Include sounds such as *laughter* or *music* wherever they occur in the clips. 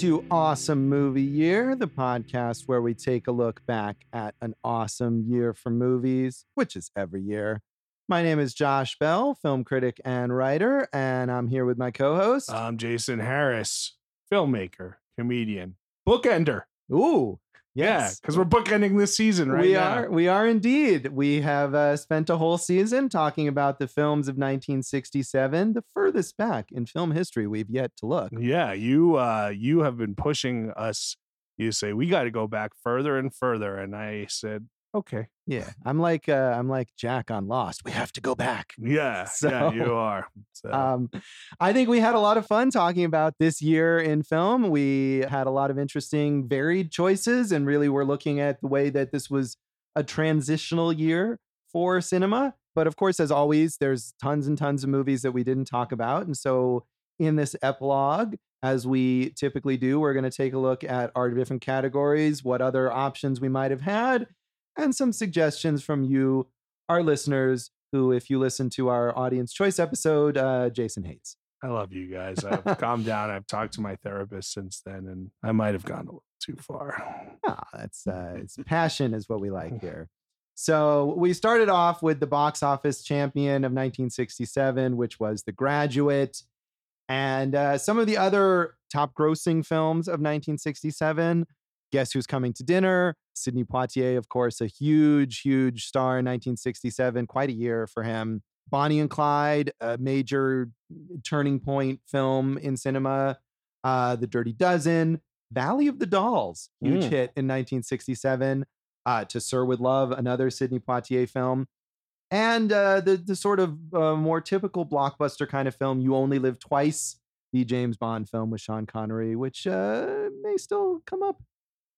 To Awesome Movie Year, the podcast where we take a look back at an awesome year for movies, which is every year. My name is Josh Bell, film critic and writer, and I'm here with my co host. I'm Jason Harris, filmmaker, comedian, bookender. Ooh, Yeah, yes. because we're bookending this season right we now. are we are indeed. We have uh, spent a whole season talking about the films of 1967, the furthest back in film history we've yet to look. Yeah, you uh you have been pushing us. You say we got to go back further and further, and I said, okay, Yeah, I'm like uh, I'm like Jack on Lost. We have to go back. *laughs* yeah, yeah, you are. So, Um, I think we had a lot of fun talking about this year in film. We had a lot of interesting, varied choices, and really we're looking at the way that this was a transitional year for cinema. But of course, as always, there's tons and tons of movies that we didn't talk about. And so in this epilogue, as we typically do, we're going to take a look at our different categories, what other options we might have had, and some suggestions from you, our listeners, who, if you listen to our audience choice episode, uh, Jason hates. I love you guys. I've *laughs* calmed down. I've talked to my therapist since then, and I might have gone a little too far. Ah, that's uh, it's passion is what we like *laughs* here. So we started off with the box office champion of 1967, which was The Graduate, and uh, some of the other top grossing films of 1967. Guess who's coming to dinner? Sidney Poitier, of course, a huge, huge star in 1967. Quite a year for him. Bonnie and Clyde, a major turning point film in cinema. Uh, the Dirty Dozen, Valley of the Dolls, huge Mm. hit in 1967. Uh, to Sir with Love, another Sidney Poitier film. And uh, the, the sort of uh, more typical blockbuster kind of film, You Only Live Twice, the James Bond film with Sean Connery, which uh, may still come up.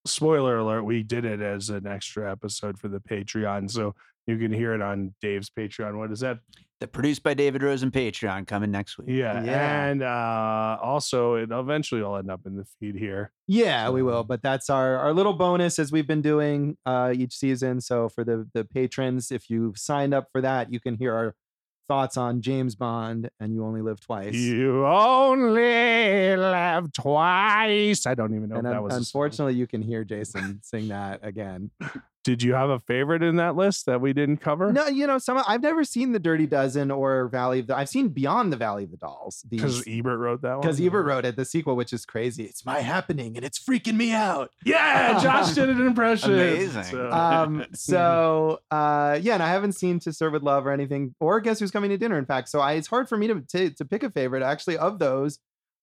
Spoiler alert: We did it as an extra episode for the Patreon, so you can hear it on Dave's Patreon. What is that? The produced by David Rosen Patreon coming next week. Yeah, Yeah. and uh, also it eventually will end up in the feed here. Yeah, we will. But that's our, our little bonus as we've been doing uh, each season. So for the, the patrons, if you've signed up for that, you can hear our thoughts on James Bond and You Only Live Twice. You only live twice. I don't even know and that was. unfortunately, you can hear Jason sing that again. *laughs* did you have a favorite in that list that we didn't cover? No, you know, some I've never seen the Dirty Dozen or Valley of the. I've seen Beyond the Valley of the Dolls. because Ebert wrote that one. because Ebert wrote it, the sequel, which is crazy. It's my happening, and it's freaking me out. Yeah, Josh did an impression. Amazing. So- *laughs* Um, *laughs* so uh, yeah, and I haven't seen To Sir with Love or anything, or Guess Who's Coming to Dinner. In fact, so I, it's hard for me to, to to pick a favorite. Actually, of those,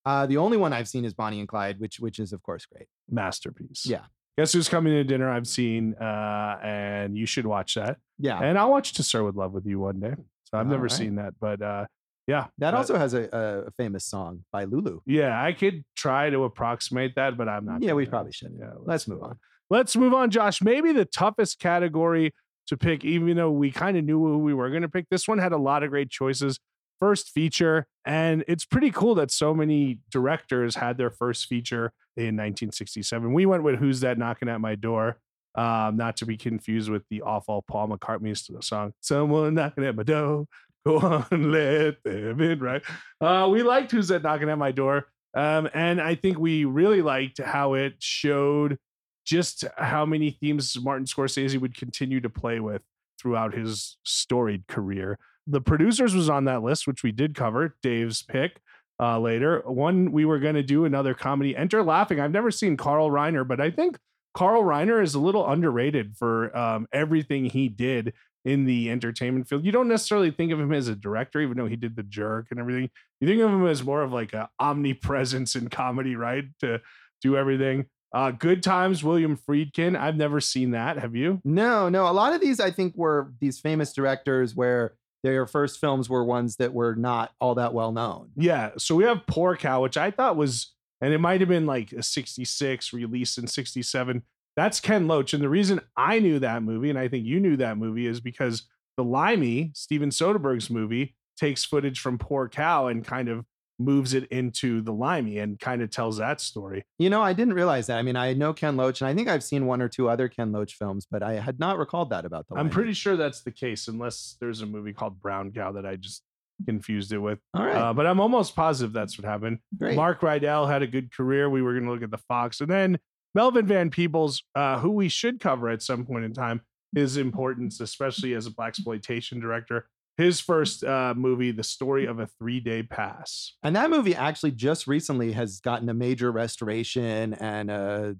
uh, the only one I've seen is Bonnie and Clyde, which which is of course great. masterpiece. Yeah. Guess who's coming to dinner? I've seen, uh, and you should watch that. Yeah, And I'll watch To Sir with Love with you one day. So I've All never right. seen that, but uh, yeah, that also has a, a, famous song by Lulu. Yeah, I could try to approximate that, but I'm not. Yeah, we probably should. Yeah, Let's move on. Let's move on, Josh. Maybe the toughest category to pick, even though we kind of knew who we were going to pick. This one had a lot of great choices. First feature, and it's pretty cool that so many directors had their first feature in 1967. We went with "Who's That Knocking at My Door," um, not to be confused with the awful Paul McCartney song "Someone Knocking at My Door." Go on, let them in. Right? Uh, we liked "Who's That Knocking at My Door," um, and I think we really liked how it showed just how many themes Martin Scorsese would continue to play with throughout his storied career. The producers was on that list, which we did cover. Dave's pick uh, later. One we were going to do another comedy. Enter Laughing. I've never seen Carl Reiner, but I think Carl Reiner is a little underrated for um, everything he did in the entertainment field. You don't necessarily think of him as a director, even though he did The Jerk and everything. You think of him as more of like a omnipresence in comedy, right? To do everything. Uh, Good Times, William Friedkin. I've never seen that. Have you? No, no. A lot of these, I think, were these famous directors where their first films were ones that were not all that well known. Yeah. So we have Poor Cow, which I thought was, and it might have been like a 66 released in 67. That's Ken Loach. And the reason I knew that movie, and I think you knew that movie, is because The Limey, Steven Soderbergh's movie, takes footage from Poor Cow and kind of moves it into The Limey and kind of tells that story. You know, I didn't realize that. I mean, I know Ken Loach, and I think I've seen one or two other Ken Loach films, but I had not recalled that about the. I'm Limey. pretty sure that's the case, unless there's a movie called Brown Cow that I just confused it with. All right. Uh, but I'm almost positive that's what happened. Great. Mark Rydell had a good career. We were going to look at the Fox, and then Melvin Van Peebles, uh, who we should cover at some point in time, his importance, especially as a blaxploitation director. His first uh, movie, The Story of a Three Day Pass. And that movie actually just recently has gotten a major restoration and a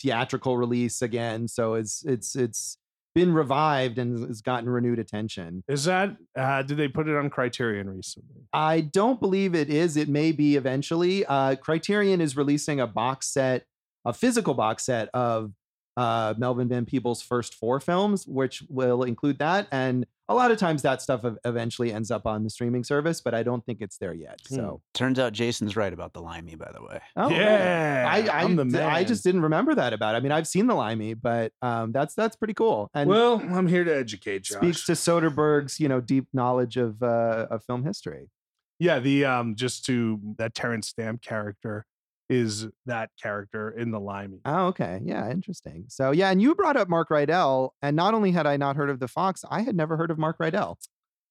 theatrical release again. So it's it's it's been revived and has gotten renewed attention. Is that? Uh, did they put it on Criterion recently? I don't believe it is. It may be eventually. Uh, Criterion is releasing a box set, a physical box set of uh, Melvin Van Peebles' first four films, which will include that. And a lot of times that stuff eventually ends up on the streaming service, but I don't think it's there yet. Hmm. So, Turns out Jason's right about the limey, by the way. oh, yeah, I, I, I'm the man. I just didn't remember that about. It. I mean, I've seen the Limey, but um, that's that's pretty cool and Well, I'm here to educate Josh. speaks to Soderbergh's you know deep knowledge of uh, of film history. Yeah, the um just to that Terrence Stamp character is that character in the Limey. Oh, okay, yeah, interesting. So yeah, and you brought up Mark Rydell, and not only had I not heard of the Fox, I had never heard of Mark Rydell.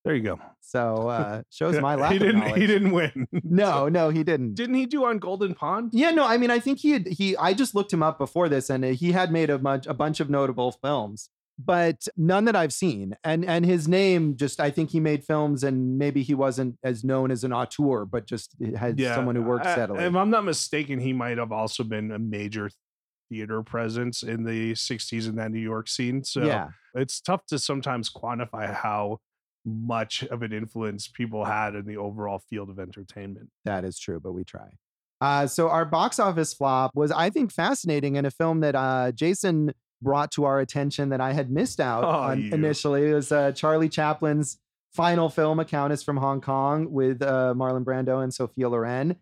There you go. So *laughs* uh, shows my lack he didn't. knowledge. He didn't win. *laughs* No, no, he didn't. Didn't he do on Golden Pond? Yeah, no, I mean, I think he had, he. I just looked him up before this, and he had made a bunch a bunch of notable films, but none that I've seen. And and his name just, I think he made films, and maybe he wasn't as known as an auteur, but just had someone who worked I- steadily. If I'm not mistaken, he might have also been a major theater presence in the 60s in that New York scene. So yeah, it's tough to sometimes quantify how much of an influence people had in the overall field of entertainment. that is true, but we try. Uh, so our box office flop was, I think, fascinating in a film that uh, Jason brought to our attention that I had missed out Oh, on you. initially. It was uh, Charlie Chaplin's final film, A Countess from Hong Kong, with uh, Marlon Brando and Sophia Loren.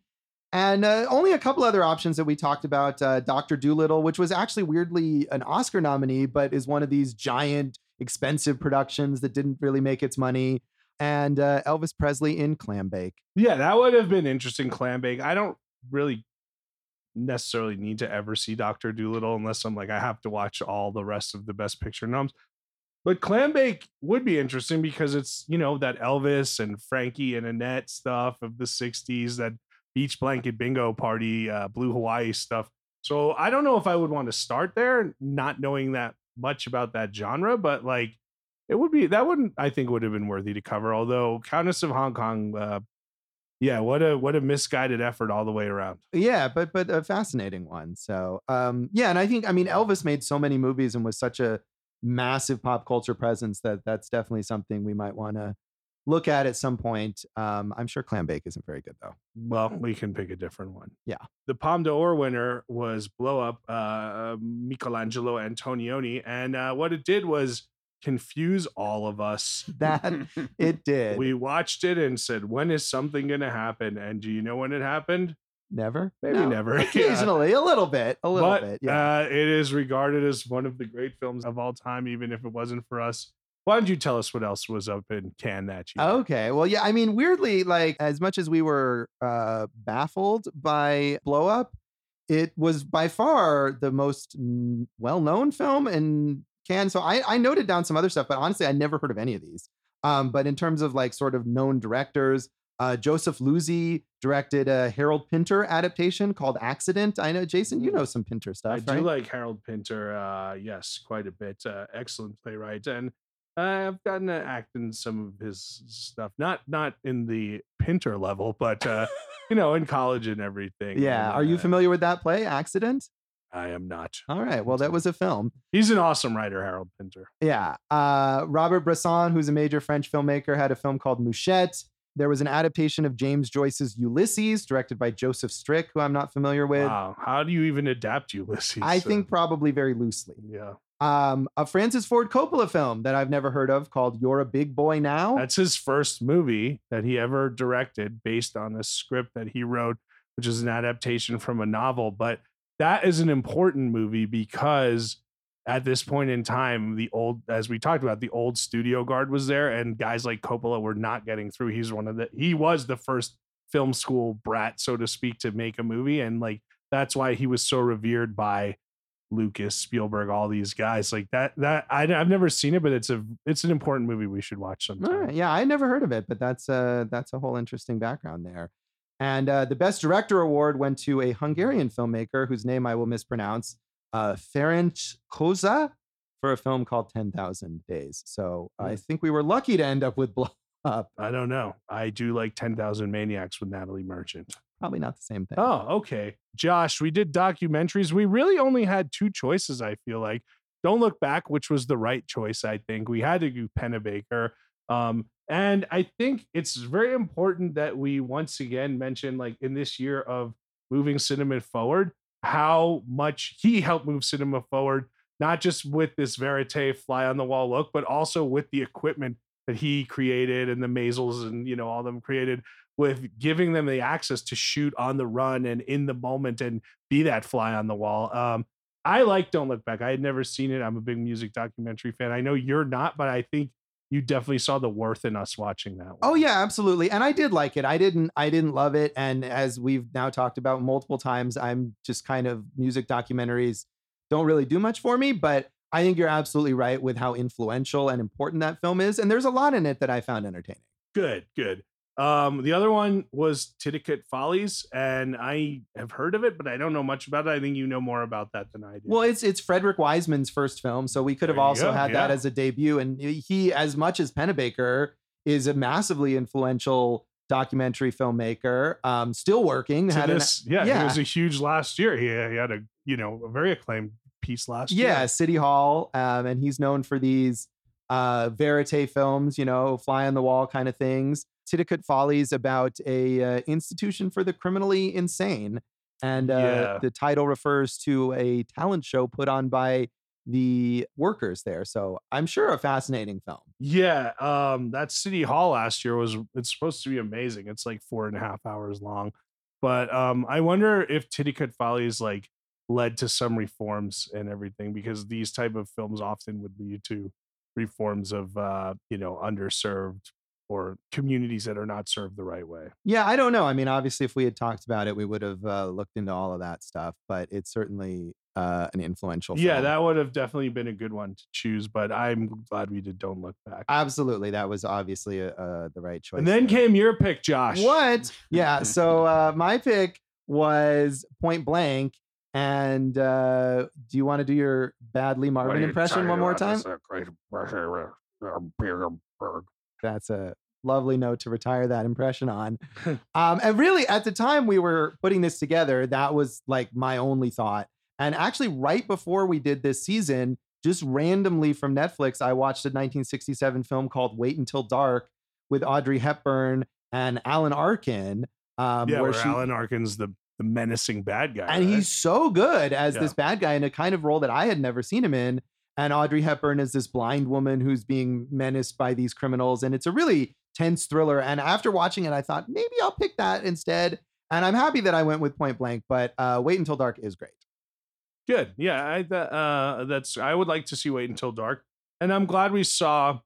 And uh, only a couple other options that we talked about. Uh, Doctor Doolittle, which was actually weirdly an Oscar nominee, but is one of these giant, expensive productions that didn't really make its money. And uh, Elvis Presley in Clambake. Yeah, that would have been interesting. Clambake. I don't really necessarily need to ever see Doctor Doolittle unless I'm like I have to watch all the rest of the Best Picture noms. But Clambake would be interesting because it's you know that Elvis and Frankie and Annette stuff of the '60s, that beach blanket bingo party, uh, Blue Hawaii stuff. So I don't know if I would want to start there, not knowing that much about that genre, but like it would be that wouldn't I think would have been worthy to cover. Although Countess of Hong Kong, uh, yeah, what a what a misguided effort all the way around. Yeah, but but a fascinating one. So um yeah, and I think I mean Elvis made so many movies and was such a massive pop culture presence that that's definitely something we might want to look at at some point. Um I'm sure Clambake isn't very good though. Well, we can pick a different one. Yeah. The Palme d'Or winner was Blow Up, uh, Michelangelo Antonioni. And uh, what it did was confuse all of us. *laughs* That it did. We watched it and said, when is something going to happen? And do you know when it happened? never. Maybe No, never. *laughs* Yeah. Occasionally, a little bit, a little but bit. Yeah. uh, it is regarded as one of the great films of all time, even if it wasn't for us. Why don't you tell us what else was up in Cannes that year? Okay. Well, yeah, I mean, weirdly, like as much as we were uh baffled by Blow Up, it was by far the most mm, well-known film in Cannes. So I, I noted down some other stuff, but honestly, I never heard of any of these. Um, but in terms of like sort of known directors, uh, Joseph Losey directed a Harold Pinter adaptation called Accident. I know, Jason, you know some Pinter stuff, I do like Harold Pinter. Uh, yes, quite a bit. Uh, excellent playwright, and I've gotten to act in some of his stuff. Not not in the Pinter level, but uh, you know, in college and everything. *laughs* yeah. And, Are you uh, familiar with that play, Accident? I am not. All right. Well, that was a film. He's an awesome writer, Harold Pinter. Yeah. Uh, Robert Bresson, who's a major French filmmaker, had a film called Mouchette. There was an adaptation of James Joyce's Ulysses, directed by Joseph Strick, who I'm not familiar with. Wow, how do you even adapt Ulysses? I Uh, think probably very loosely. yeah, Um, a Francis Ford Coppola film that I've never heard of called You're a Big Boy Now. that's his first movie that he ever directed, based on a script that he wrote, which is an adaptation from a novel. But that is an important movie because at this point in time, the old, as we talked about, the old studio guard was there, and guys like Coppola were not getting through. He's one of the, he was the first film school brat, so to speak, to make a movie, and like that's why he was so revered by Lucas, Spielberg, all these guys like that. That I, I've never seen it, but it's a it's an important movie we should watch sometime. right, Yeah, I never heard of it, but that's a, that's a whole interesting background there. And uh, the best director award went to a Hungarian filmmaker whose name I will mispronounce, uh, Ferenc Kósa, for a film called Ten Thousand Days. So I think we were lucky to end up with Blow Up. I don't know. I do like Ten Thousand Maniacs with Natalie Merchant. Probably not the same thing. Oh, okay. Josh, we did documentaries. We really only had two choices, I feel like. Don't Look Back, which was the right choice, I think. We had to do Pennebaker. Um, and I think it's very important that we once again mention, like in this year of moving cinema forward, how much he helped move cinema forward, not just with this verite fly on the wall look, but also with the equipment that he created and the Maysles and you know all them created with giving them the access to shoot on the run and in the moment and be that fly on the wall. Um, I like Don't Look Back. I had never seen it. I'm a big music documentary fan. I know you're not, but I think you definitely saw the worth in us watching that. Oh, one. Oh yeah, absolutely. And I did like it. I didn't I didn't love it and as we've now talked about multiple times, I'm just kind of music documentaries don't really do much for me, but I think you're absolutely right with how influential and important that film is and there's a lot in it that I found entertaining. good, good. Um, the other one was Titicut Follies, and I have heard of it, but I don't know much about it. I think you know more about that than I do. Well, it's it's Frederick Wiseman's first film, so we could have also go, had that as a debut and he as much as Pennebaker is a massively influential documentary filmmaker, um still working, to had an- yeah, yeah. it was a huge last year. He, he had a you know a very acclaimed piece last year. yeah city hall um, and he's known for these uh verite films you know fly on the wall kind of things Titicut follies about a uh, institution for the criminally insane and uh, Yeah. the title refers to a talent show put on by the workers there so i'm sure a fascinating film Yeah, um, that city hall last year was it's supposed to be amazing. It's like four and a half hours long. But um, I wonder if Titicut Follies like led to some reforms and everything because these type of films often would lead to reforms of uh, you know, underserved or communities that are not served the right way. yeah i don't know i mean obviously if we had talked about it we would have uh, looked into all of that stuff but it's certainly uh, an influential Yeah, film. that would have definitely been a good one to choose, but I'm glad we did Don't Look Back. absolutely that was obviously uh, the right choice And then there. came your pick, Josh. What? Yeah. So *laughs* uh, my pick was Point Blank. And uh, do you want to do your bad Lee Marvin impression one more time? *laughs* That's a lovely note to retire that impression on. *laughs* um, and really, at the time we were putting this together, that was like my only thought. And actually, right before we did this season, just randomly from Netflix, I watched a 1967 film called Wait Until Dark with Audrey Hepburn and Alan Arkin. Um, yeah, where, where she, Alan Arkin's the, the menacing bad guy. and right? he's so good as Yeah. this bad guy in a kind of role that I had never seen him in. And Audrey Hepburn is this blind woman who's being menaced by these criminals. And it's a really tense thriller. And after watching it, I thought maybe I'll pick that instead. And I'm happy that I went with Point Blank, but uh, Wait Until Dark is great. good. Yeah, I uh, that's I would like to see Wait Until Dark, and I'm glad we saw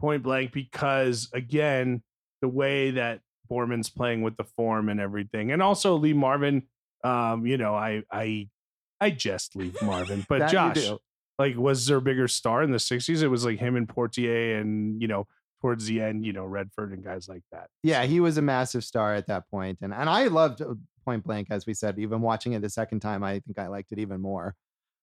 Point Blank because again, the way that Boorman's playing with the form and everything, and also Lee Marvin. Um, you know, I I I just leave Marvin, *laughs* but Josh, like, was there a bigger star in the '60s? It was like him and Poitier, and you know, towards the end, you know, Redford and guys like that. Yeah, he was a massive star at that point. And, and I loved uh, Point Blank, as we said. Even watching it the second time, I think I liked it even more.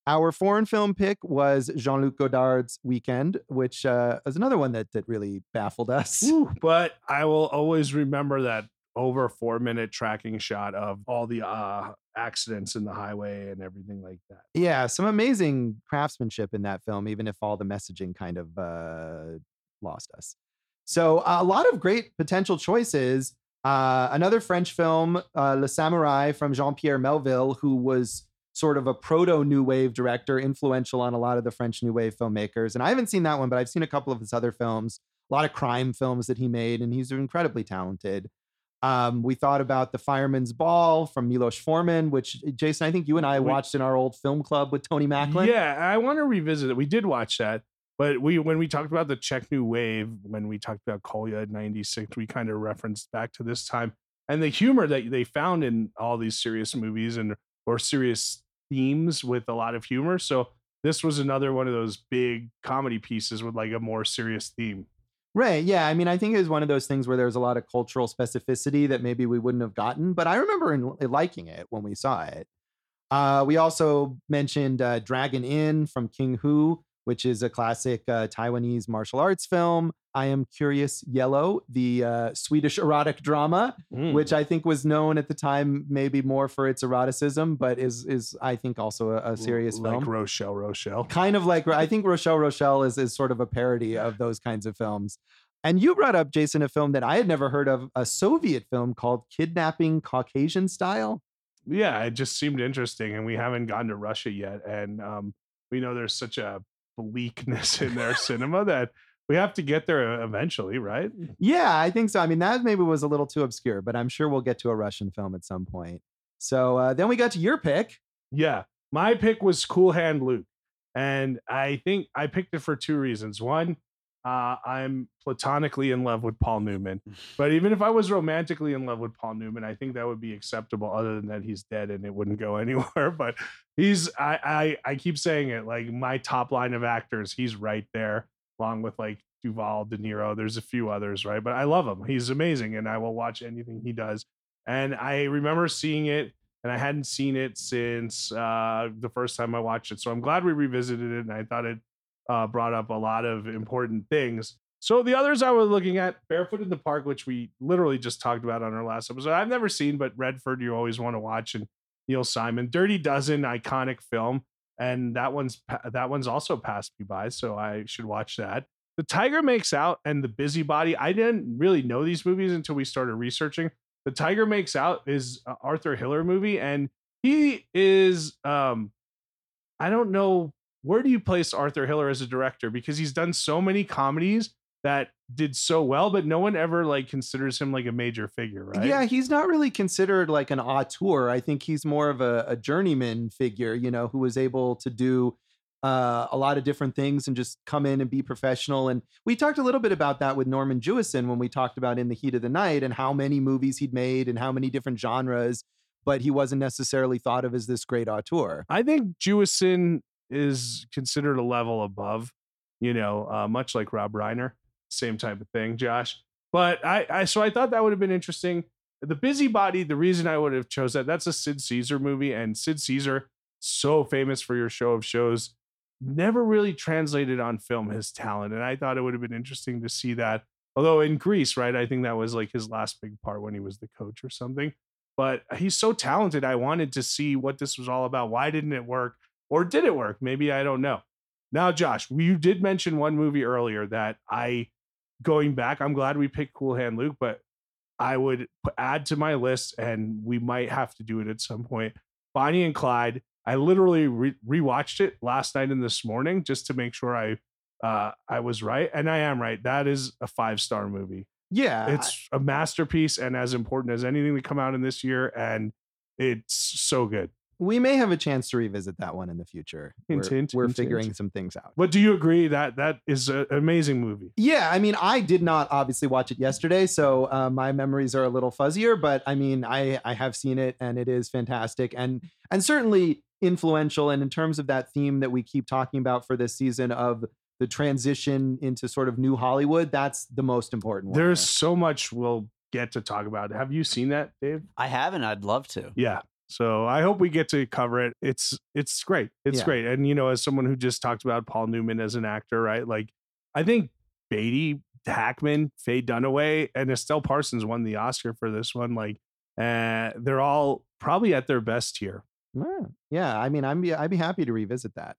Our foreign film pick was Jean Luc Godard's Weekend, which uh, is another one that, that really baffled us. Woo. But I will always remember that over four minute tracking shot of all the uh, accidents in the highway and everything like that. Yeah, some amazing craftsmanship in that film, even if all the messaging kind of uh, lost us. So, a lot of great potential choices. Uh, another French film, uh, Le Samouraï from Jean Pierre Melville, who was sort of a proto New Wave director, influential on a lot of the French New Wave filmmakers. And I haven't seen that one, but I've seen a couple of his other films, a lot of crime films that he made, and he's incredibly talented. Um, we thought about The Fireman's Ball from Milos Forman, which Jason, I think you and I watched in our old film club with Tony Macklin. Yeah, I want to revisit it. We did watch that, but we when we talked about the Czech New Wave, when we talked about Kolya in '96, we kind of referenced back to this time and the humor that they found in all these serious movies and or serious themes with a lot of humor. So this was another one of those big comedy pieces with like a more serious theme. Right. Yeah. I mean, I think it was one of those things where there's a lot of cultural specificity that maybe we wouldn't have gotten, but I remember in, liking it when we saw it. Uh, we also mentioned uh, Dragon Inn from King Hu, which is a classic uh, Taiwanese martial arts film. I Am Curious Yellow, the uh, Swedish erotic drama, mm. which I think was known at the time maybe more for its eroticism, but is is I think also a, a serious like film. Like Rochelle Rochelle. Kind of like I think Rochelle Rochelle is is sort of a parody of those kinds of films. And you brought up Jason a film that I had never heard of, a Soviet film called Kidnapping Caucasian Style. Yeah, it just seemed interesting, and we haven't gotten to Russia yet, and um, we know there's such a bleakness in their cinema that we have to get there eventually, right? Yeah, I think so. I mean, that maybe was a little too obscure, but I'm sure we'll get to a Russian film at some point. So uh, then we got to your pick. Yeah, my pick was Cool Hand Luke, and I think I picked it for two reasons. One, uh, I'm platonically in love with Paul Newman, *laughs* but even if I was romantically in love with Paul Newman, I think that would be acceptable. Other than that, he's dead and it wouldn't go *laughs* anywhere. But he's I I, I keep saying it like my top line of actors. He's right there, along with like Duvall, De Niro. There's a few others, right? But I love him. He's amazing, and I will watch anything he does. And I remember seeing it, and I hadn't seen it since uh, the first time I watched it. So I'm glad we revisited it, and I thought it uh, brought up a lot of important things. So the others I was looking at, Barefoot in the Park, which we literally just talked about on our last episode. I've never seen, but Redford you always want to watch, and Neil Simon, Dirty Dozen, iconic film, and that one's that one's also passed me by, so I should watch that. The Tiger Makes Out and The Busybody. I didn't really know these movies until we started researching. The Tiger Makes Out is Arthur Hiller movie, and he is um, I don't know where do you place Arthur Hiller as a director? Because he's done so many comedies that did so well, but no one ever like considers him like a major figure, right? Yeah, he's not really considered like an auteur. I think he's more of a, a journeyman figure, you know, who was able to do uh, a lot of different things and just come in and be professional. And we talked a little bit about that with Norman Jewison when we talked about In the Heat of the Night and how many movies he'd made and how many different genres, but he wasn't necessarily thought of as this great auteur. I think Jewison is considered a level above, you know, uh, much like Rob Reiner, same type of thing, Josh. But I, I, so I thought that would have been interesting. The Busybody, the reason I would have chose that, that's a Sid Caesar movie, and Sid Caesar, so famous for your show of shows, never really translated on film his talent, and I thought it would have been interesting to see that. Although in Grease, right, I think that was like his last big part when he was the coach or something. But he's so talented. I wanted to see what this was all about. Why didn't it work? Or did it work? Maybe I don't know. Now, Josh, you did mention one movie earlier that I, going back, I'm glad we picked Cool Hand Luke, but I would add to my list, and we might have to do it at some point. Bonnie and Clyde. I literally re- rewatched it last night and this morning just to make sure I uh, I was right, and I am right. That is a five star movie. Yeah, it's a masterpiece and as important as anything to come out in this year, and it's so good we may have a chance to revisit that one in the future. Hint, we're, hint, we're hint, figuring hint. some things out. But do you agree that that is an amazing movie? Yeah, I mean, I did not obviously watch it yesterday, so uh, my memories are a little fuzzier. But I mean, I I have seen it, and it is fantastic, and and certainly influential. And in terms of that theme that we keep talking about for this season of the transition into sort of new Hollywood, that's the most important one. There's so much we'll get to talk about. Have you seen that, Dave? I haven't. I'd love to. Yeah. So I hope we get to cover it. It's it's great. It's Yeah. great. And you know, as someone who just talked about Paul Newman as an actor, right? Like I think Beatty, Hackman, Faye Dunaway, and Estelle Parsons won the Oscar for this one. Like uh, they're all probably at their best here. Yeah, yeah. I mean, I'm I'd be happy to revisit that.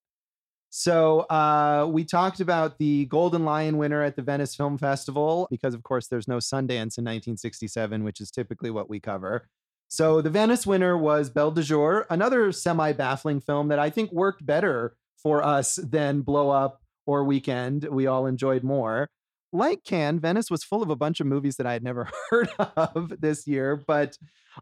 So uh, we talked about the Golden Lion winner at the Venice Film Festival because, of course, there's no Sundance in 1967, which is typically what we cover. So the Venice winner was Belle de Jour, another semi-baffling film that I think worked better for us than Blow Up or Weekend. We all enjoyed more. Like Cannes, Venice was full of a bunch of movies that I had never *laughs* heard of this year, but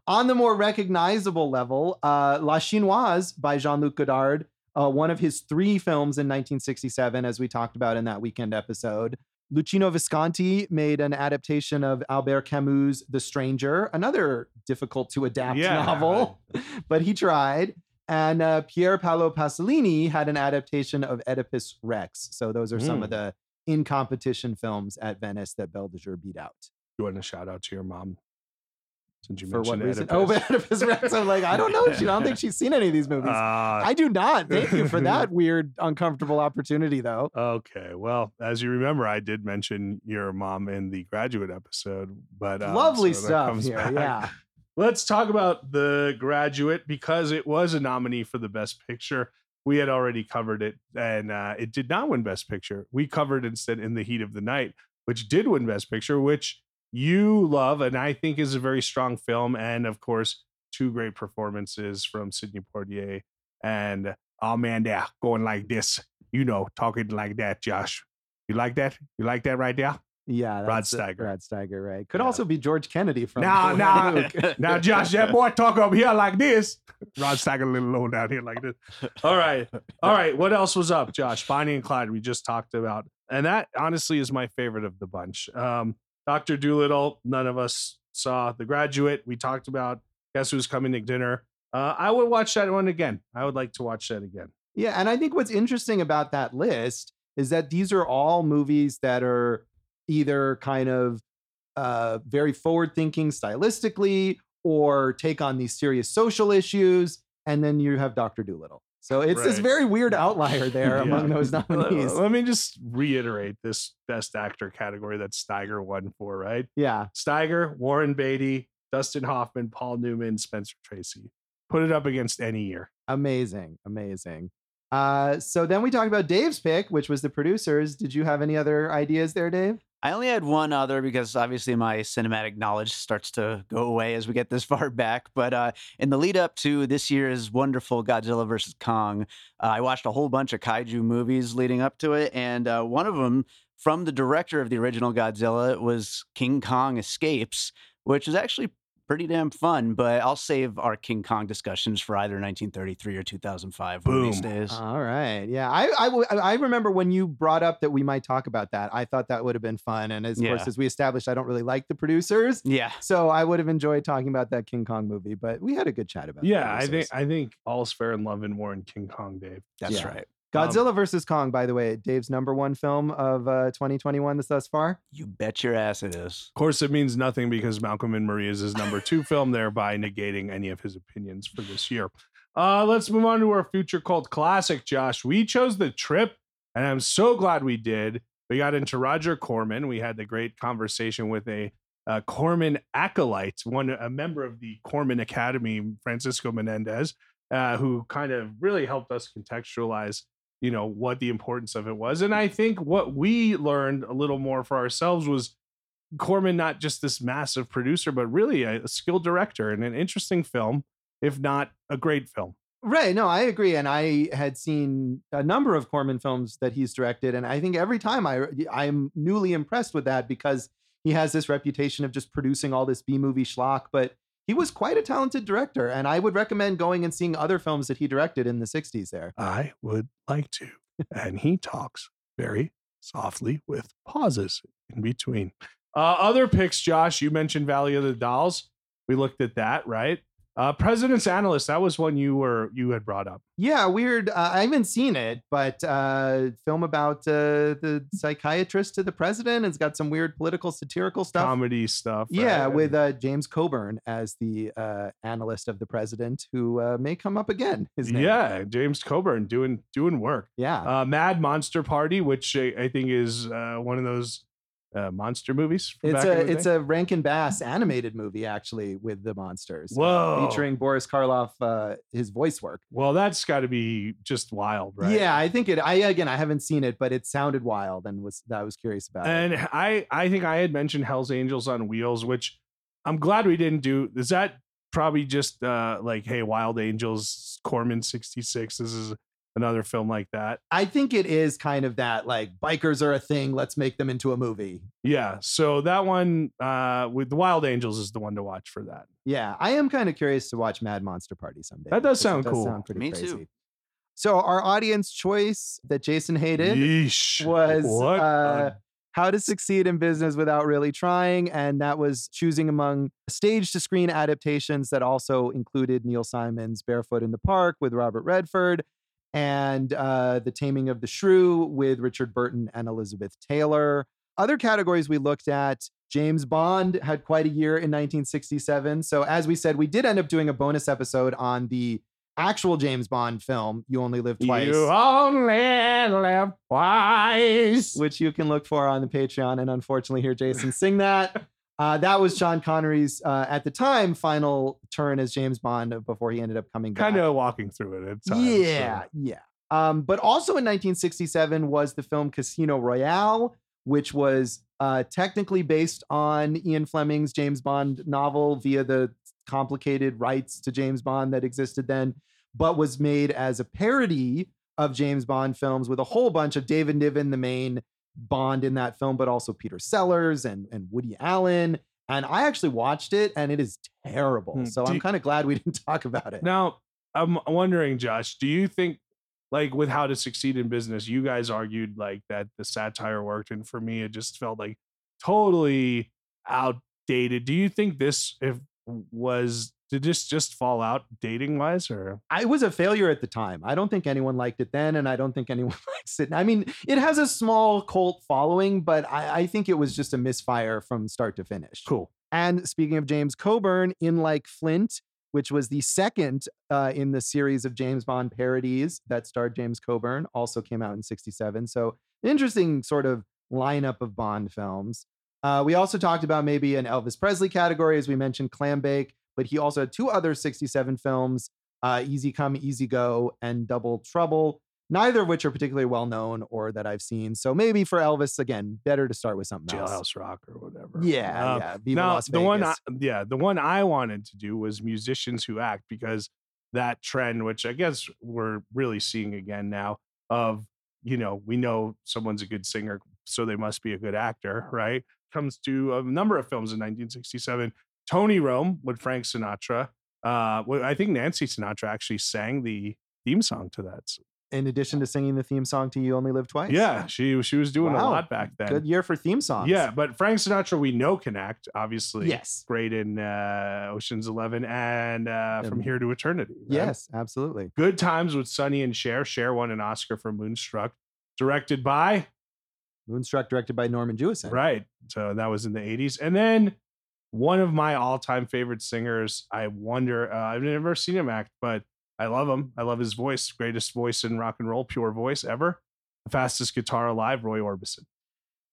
on the more recognizable level, uh, La Chinoise by Jean-Luc Godard, uh, one of his three films in 1967, as we talked about in that weekend episode. Luchino Visconti made an adaptation of Albert Camus' The Stranger, another difficult to adapt Yeah. novel, *laughs* but he tried. And uh, Pier Paolo Pasolini had an adaptation of Oedipus Rex. So those are some of Mm. the in competition films at Venice that Belle de Jour beat out. You want to shout out to your mom since you For what mentioned reason? Oedipus. *laughs* Oh, Oedipus Rex. I'm like, I don't know. She, I don't think she's seen any of these movies. Ah, I do not. Thank you for that *laughs* weird, uncomfortable opportunity, though. Okay. Well, as you remember, I did mention your mom in the graduate episode, but um, Lovely so stuff here. back. Yeah. *laughs* Let's talk about the graduate because it was a nominee for the best picture. We had already covered it, and uh, it did not win best picture. We covered instead in the heat of the night, which did win best picture, which you love, and I think is a very strong film, and of course, two great performances from Sidney Poitier and oh man, there going like this, you know, talking like that, Josh. You like that? You like that right there? Yeah. Rod that's, Steiger. Rod Steiger, right. Could Yeah. also be George Kennedy from. Now. Hand *laughs* Now, Josh, that boy talk up here like this. Rod Steiger a little low down here like this. All right. All right. What else was up, Josh? Bonnie and Clyde, we just talked about. And that honestly is my favorite of the bunch. Um, Dr. Doolittle, none of us saw. The Graduate, we talked about. Guess who's coming to dinner? Uh, I would watch that one again. I would like to watch that again. Yeah, and I think what's interesting about that list is that these are all movies that are either kind of uh, very forward thinking stylistically or take on these serious social issues. And then you have Dr. Doolittle. So it's this very weird outlier *laughs* there Yeah. among those Let- nominees. Let me just reiterate this best actor category that Steiger won for, right? Yeah. Steiger, Warren Beatty, Dustin Hoffman, Paul Newman, Spencer Tracy. Put it up against any year. Amazing. Amazing. Uh, so then we talked about Dave's pick, which was the producers. Did you have any other ideas there, Dave? I only had one other because obviously my cinematic knowledge starts to go away as we get this *laughs* far back. But uh, in the lead up to this year's wonderful Godzilla vs. Kong, uh, I watched a whole bunch of kaiju movies leading up to it. And uh, one of them from the director of the original Godzilla was King Kong Escapes, which is actually pretty damn fun. But I'll save our King Kong discussions for either 1933 or 2005 one of these Boom. days. All right. Yeah. I I remember when you brought up that we might talk about that. I thought that would have been fun. And as, of course, as we established, I don't really like the producers. yeah. So I would have enjoyed talking about that King Kong movie, but we had a good chat about the Yeah, I think. I think all's fair in love and war in King Kong, Dave. That's Yeah. right. Um, Godzilla versus Kong, by the way, Dave's number one film of uh, 2021 thus far. You bet your ass it is. Of course, it means nothing because Malcolm and Marie is his number two *laughs* film, thereby negating any of his opinions for this year. Uh, let's move on to our future cult classic, Josh. We chose the trip, and I'm so glad we did. We got into Roger Corman. We had the great conversation with a uh, Corman acolyte, one a member of the Corman Academy, Francisco Menendez, uh, who kind of really helped us contextualize, you know, what the importance of it was. And I mm-hmm. think what we learned a little more for ourselves was Corman not just this massive producer, but really a, a skilled director and an interesting film, if not a great film. Right. No, I agree. And I had seen a number of Corman films that he's directed. And I think every time I, I'm newly impressed with that because he has this reputation of just producing all this B movie schlock. But he was quite a talented director. And I would recommend going and seeing other films that he directed in the 60s there. I would like to. *laughs* and he talks very softly with pauses in between. Uh, other picks, Josh, you mentioned Valley of the Dolls. We looked at that, right? Uh, President's Analyst, that was one you were you had brought up. Yeah, weird. Uh, I haven't seen it, but uh, film about uh, the psychiatrist to the president. It's got some weird political satirical stuff. Comedy stuff. Yeah, right? with uh, James Coburn as the uh, analyst of the president, who uh, may come up again. Yeah, James Coburn doing doing work. yeah. Uh, Mad Monster Party, which I, I think is uh, one of those uh, monster movies. from It's a it's day. a Rankin Bass animated movie actually with the monsters. uh, Whoa. featuring Boris Karloff, uh, his voice work. well, that's got to be just wild, right? Yeah, I think it. I again, I haven't seen it, but it sounded wild and was I was curious about it. And I I think I had mentioned Hell's Angels on Wheels, which I'm glad we didn't do. Is that probably just uh like hey Wild Angels Corman 66 this is another film like that. I think it is kind of that like bikers are a thing. Let's make them into a movie. Yeah, so that one uh with the Wild Angels is the one to watch for that. Yeah, I am kind of curious to watch Mad Monster Party someday. That does because it sound cool. Sound pretty Me crazy. too. So our audience choice that Jason hated Yeesh. was what uh, How to Succeed in Business Without Really Trying. And that was choosing among stage to screen adaptations that also included Neil Simon's Barefoot in the Park with Robert Redford and uh, The Taming of the Shrew with Richard Burton and Elizabeth Taylor. Other categories we looked at James Bond had quite a year in 1967. So, as we said, we did end up doing a bonus episode on the actual James Bond film, You Only Live Twice. You only live twice. Which you can look for on the Patreon and unfortunately hear Jason sing that. *laughs* Uh, that was Sean Connery's, uh, at the time, final turn as James Bond before he ended up coming back. Kind of walking through it at times. Yeah, so. yeah. Um, but also in 1967 was the film Casino Royale, which was uh, technically based on Ian Fleming's James Bond novel via the complicated rights to James Bond that existed then, but was made as a parody of James Bond films with a whole bunch of David Niven, the main Bond in that film, but also Peter Sellers and, and Woody Allen. And I actually watched it and it is terrible. Hmm, So I'm kind of glad we *laughs* didn't talk about it. Now, I'm wondering, Josh, do you think, like, with how to succeed in business, you guys argued like that the satire worked, and for me, it just felt like totally outdated. Do you think this if was did this just fall out dating wise, or I was a failure at the time. I don't think anyone liked it then, and I don't think anyone *laughs* likes it. I mean, it has a small cult following, but I, I think it was just a misfire from start to finish. cool? And speaking of James Coburn, in Like Flint, which was the second uh, in the series of James Bond parodies that starred James Coburn, also came out in 67. So, interesting sort of lineup of Bond films. Uh, we also talked about maybe an Elvis Presley category, as we mentioned, Clambake, but he also had two other 67 films uh, Easy Come, Easy Go, and Double Trouble, neither of which are particularly well known or that I've seen. So, maybe for Elvis, again, better to start with something else. Jailhouse Rock or whatever. Yeah, Um, yeah. Viva now Las the one, I, yeah, the one I wanted to do was musicians who act because that trend, which I guess we're really seeing again now, of you know we know someone's a good singer, so they must be a good actor, right? Comes to a number of films in 1967. Tony Rome with Frank Sinatra. Uh, I think Nancy Sinatra actually sang the theme song to that. In addition to singing the theme song to "You Only Live Twice." yeah, she she was doing a lot back then. good year for theme songs. Yeah, but Frank Sinatra we know can act, obviously. yes, Great in uh, Ocean's Eleven and uh, From Here to Eternity. right? yes, absolutely. Good Times with Sonny and Cher. Cher won an Oscar for Moonstruck, directed by Moonstruck, directed by Norman Jewison. right. So that was in the eighties, and then one of my all-time favorite singers. I wonder. Uh, I've never seen him act, but I love him. I love his voice. Greatest voice in rock and roll, pure voice ever. The fastest guitar alive, Roy Orbison.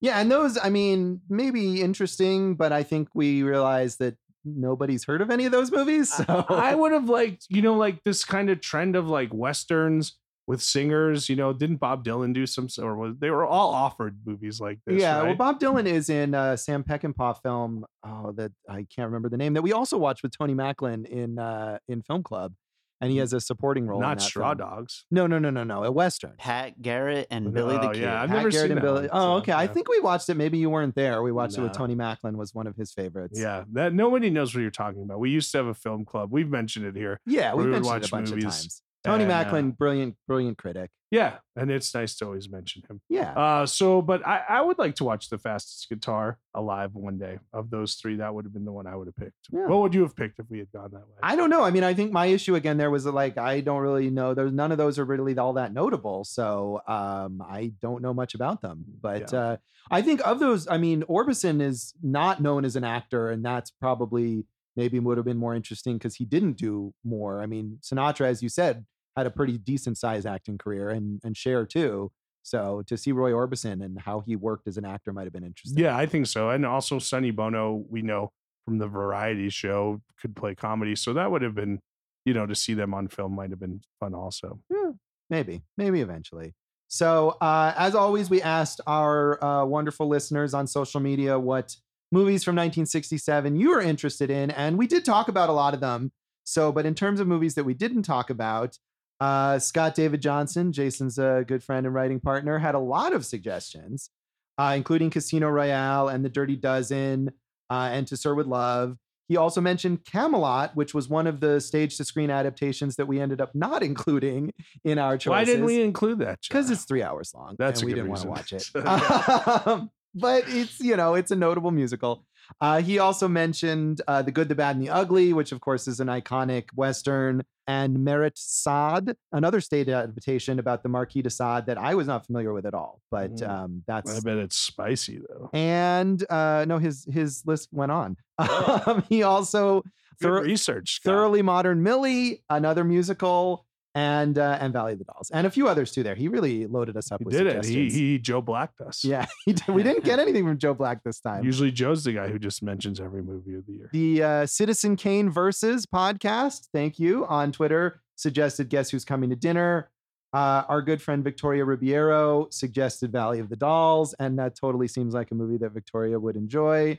Yeah, and those, I mean, maybe interesting, but I think we realize that nobody's heard of any of those movies. So I would have liked, you know, like this kind of trend of like westerns with singers. You know, didn't Bob Dylan do some, or was they were all offered movies like this? yeah, well. Bob Dylan is in a Sam Peckinpah film. Oh, that I can't remember the name that we also watched with Tony Macklin in uh, in Film Club, and he has a supporting role. in not that Straw film. Dogs. No, no, no, no, no. A western. Pat Garrett and Billy the Oh, Kid. yeah, I've Pat never Garrett seen and that Billy. one, Oh, so, okay. I think we watched it. Maybe you weren't there. We watched it with Tony Macklin. Was one of his favorites. Yeah, that nobody knows what you're talking about. We used to have a film club. We've mentioned it here. yeah. We We would mentioned it a bunch movies of times. Tony and, uh, Macklin, brilliant, brilliant critic. Yeah, and it's nice to always mention him. Yeah. Uh, so, but I, I would like to watch the fastest guitar alive one day. Of those three, that would have been the one I would have picked. Yeah. What would you have picked if we had gone that way? I don't know. I mean, I think my issue again there was like I don't really know. There's none of those are really all that notable, so um, I don't know much about them. But Yeah. uh, I think of those, I mean, Orbison is not known as an actor, and that's probably maybe would have been more interesting because he didn't do more. I mean, Sinatra, as you said, had a pretty decent sized acting career, and and Cher too. So to see Roy Orbison and how he worked as an actor might have been interesting. Yeah, I think so. And also Sonny Bono, we know from the variety show, could play comedy. So that would have been, you know, to see them on film might have been fun also. Yeah, Maybe, maybe eventually. So, uh, as always, we asked our uh, wonderful listeners on social media what movies from 1967 you were interested in, and we did talk about a lot of them. So, but in terms of movies that we didn't talk about, uh, Scott David Johnson, Jason's a good friend and writing partner, had a lot of suggestions, uh, including Casino Royale and The Dirty Dozen uh, and To Sir with Love. He also mentioned Camelot, which was one of the stage to screen adaptations that we ended up not *laughs* including in our choices. Why didn't we include that? Because it's three hours long. That's and we didn't want to watch it. *laughs* *laughs* Um, but it's you know it's a notable musical. Uh, he also mentioned uh, The Good, the Bad, and the Ugly, which of course is an iconic Western, and Marat/Sade, another state adaptation about the Marquis de Sade that I was not familiar with at all. But Mm. um, I bet it's spicy though. and uh, no, his his list went on. *laughs* Um, he also thor- research. Scott. thoroughly modern Millie, another musical, and uh, and Valley of the Dolls, and a few others too. There, he really loaded us up He with did it. He he Joe Blacked us. yeah, *laughs* did. we didn't get anything from Joe Black this time. Usually Joe's the guy who just mentions every movie of the year. The uh, Citizen Kane versus podcast, thank you on Twitter, suggested Guess Who's Coming to Dinner. Uh, our good friend Victoria Ribeiro suggested Valley of the Dolls, and that totally seems like a movie that Victoria would enjoy.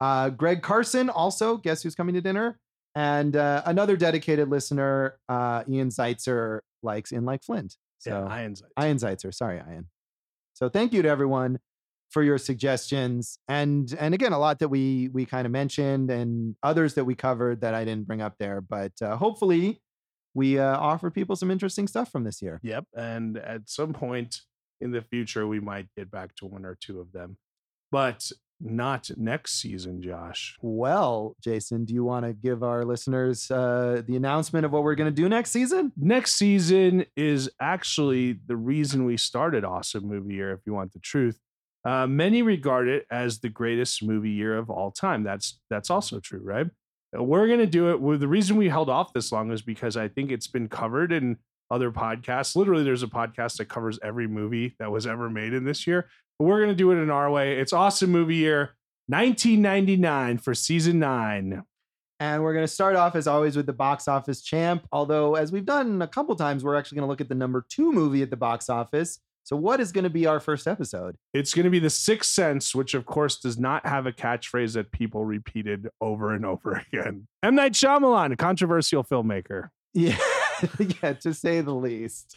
Uh, Greg Carson also, Guess Who's Coming to Dinner? And uh, another dedicated listener, uh, Ian Zeitzer, likes In Like Flint. So yeah, Iron Sights. Ian Zeitzer. Sorry, Ian. So thank you to everyone for your suggestions, and and again, a lot that we we kind of mentioned, and others that we covered that I didn't bring up there. But uh, hopefully, we uh, offer people some interesting stuff from this year. Yep. And at some point in the future, we might get back to one or two of them, but not next season, Josh. Well, Jason, do you want to give our listeners uh, the announcement of what we're going to do next season? Next season is actually the reason we started Awesome Movie Year, if you want the truth. Uh, many regard it as the greatest movie year of all time. That's that's also true, right? Uh, We're gonna do it. Well, the reason we held off this long is because I think it's been covered in other podcasts. Literally, there's a podcast that covers every movie that was ever made in this year. But we're gonna do it in our way. It's Awesome Movie Year 1999 for season nine. And we're going to start off, as always, with the box office champ. Although, as we've done a couple times, we're actually going to look at the number two movie at the box office. So, what is going to be our first episode? It's going to be The Sixth Sense, which of course does not have a catchphrase that people repeated over and over *laughs* again. M. Night Shyamalan, a controversial filmmaker. Yeah, *laughs* *laughs* yeah, to say the least.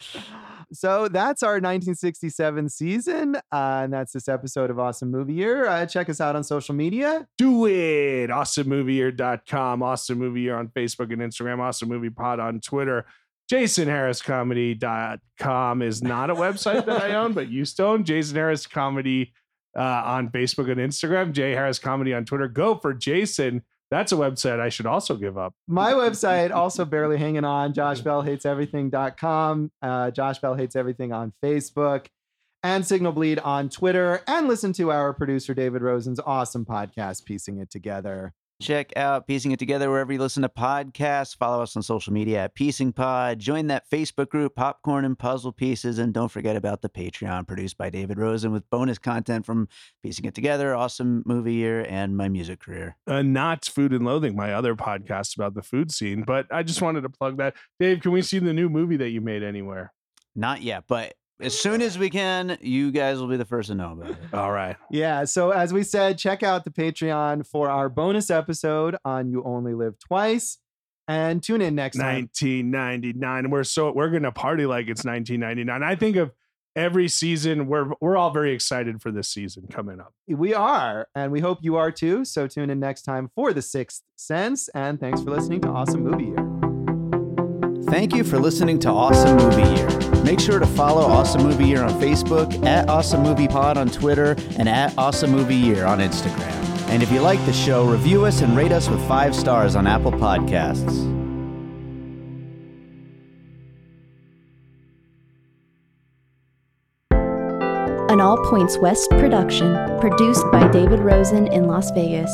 So that's our 1967 season, uh, and that's this episode of Awesome Movie Year. Uh, check us out on social media. Do it. AwesomeMovieYear.com, Awesome Movie Year on Facebook and Instagram, Awesome Movie Pod on Twitter. JasonHarrisComedy.com is not a website that I own, but you still own Jason Harris Comedy uh, on Facebook and Instagram, Jay Harris Comedy on Twitter. Go for Jason. That's a website I should also give up. My website also barely hanging on. JoshBellHatesEverything.com. Uh, Josh Bell hates everything on Facebook, and Signal Bleed on Twitter. And listen to our producer David Rosen's awesome podcast, piecing it together. Check out Piecing It Together wherever you listen to podcasts. Follow us on social media at Piecing Pod. Join that Facebook group, Popcorn and Puzzle Pieces. And don't forget about the Patreon produced by David Rosen with bonus content from Piecing It Together, Awesome Movie Year, and my music career. uh, not Food and Loathing, my other podcast about the food scene. But I just wanted to plug that. Dave, can we see the new movie that you made anywhere? Not yet, but as soon as we can, you guys will be the first to know about it. All right. Yeah. So, as we said, check out the Patreon for our bonus episode on You Only Live Twice. And tune in next time. 1999. We're so we're gonna party like it's 1999. I think of every season. We're we're all very excited for this season coming up. We are, and we hope you are too. So, tune in next time for The Sixth Sense. And thanks for listening to Awesome Movie Year. Thank you for listening to Awesome Movie Year. Make sure to follow Awesome Movie Year on Facebook, at Awesome Movie Pod on Twitter, and at Awesome Movie Year on Instagram. And if you like the show, review us and rate us with five stars on Apple Podcasts. An All Points West production, produced by David Rosen in Las Vegas.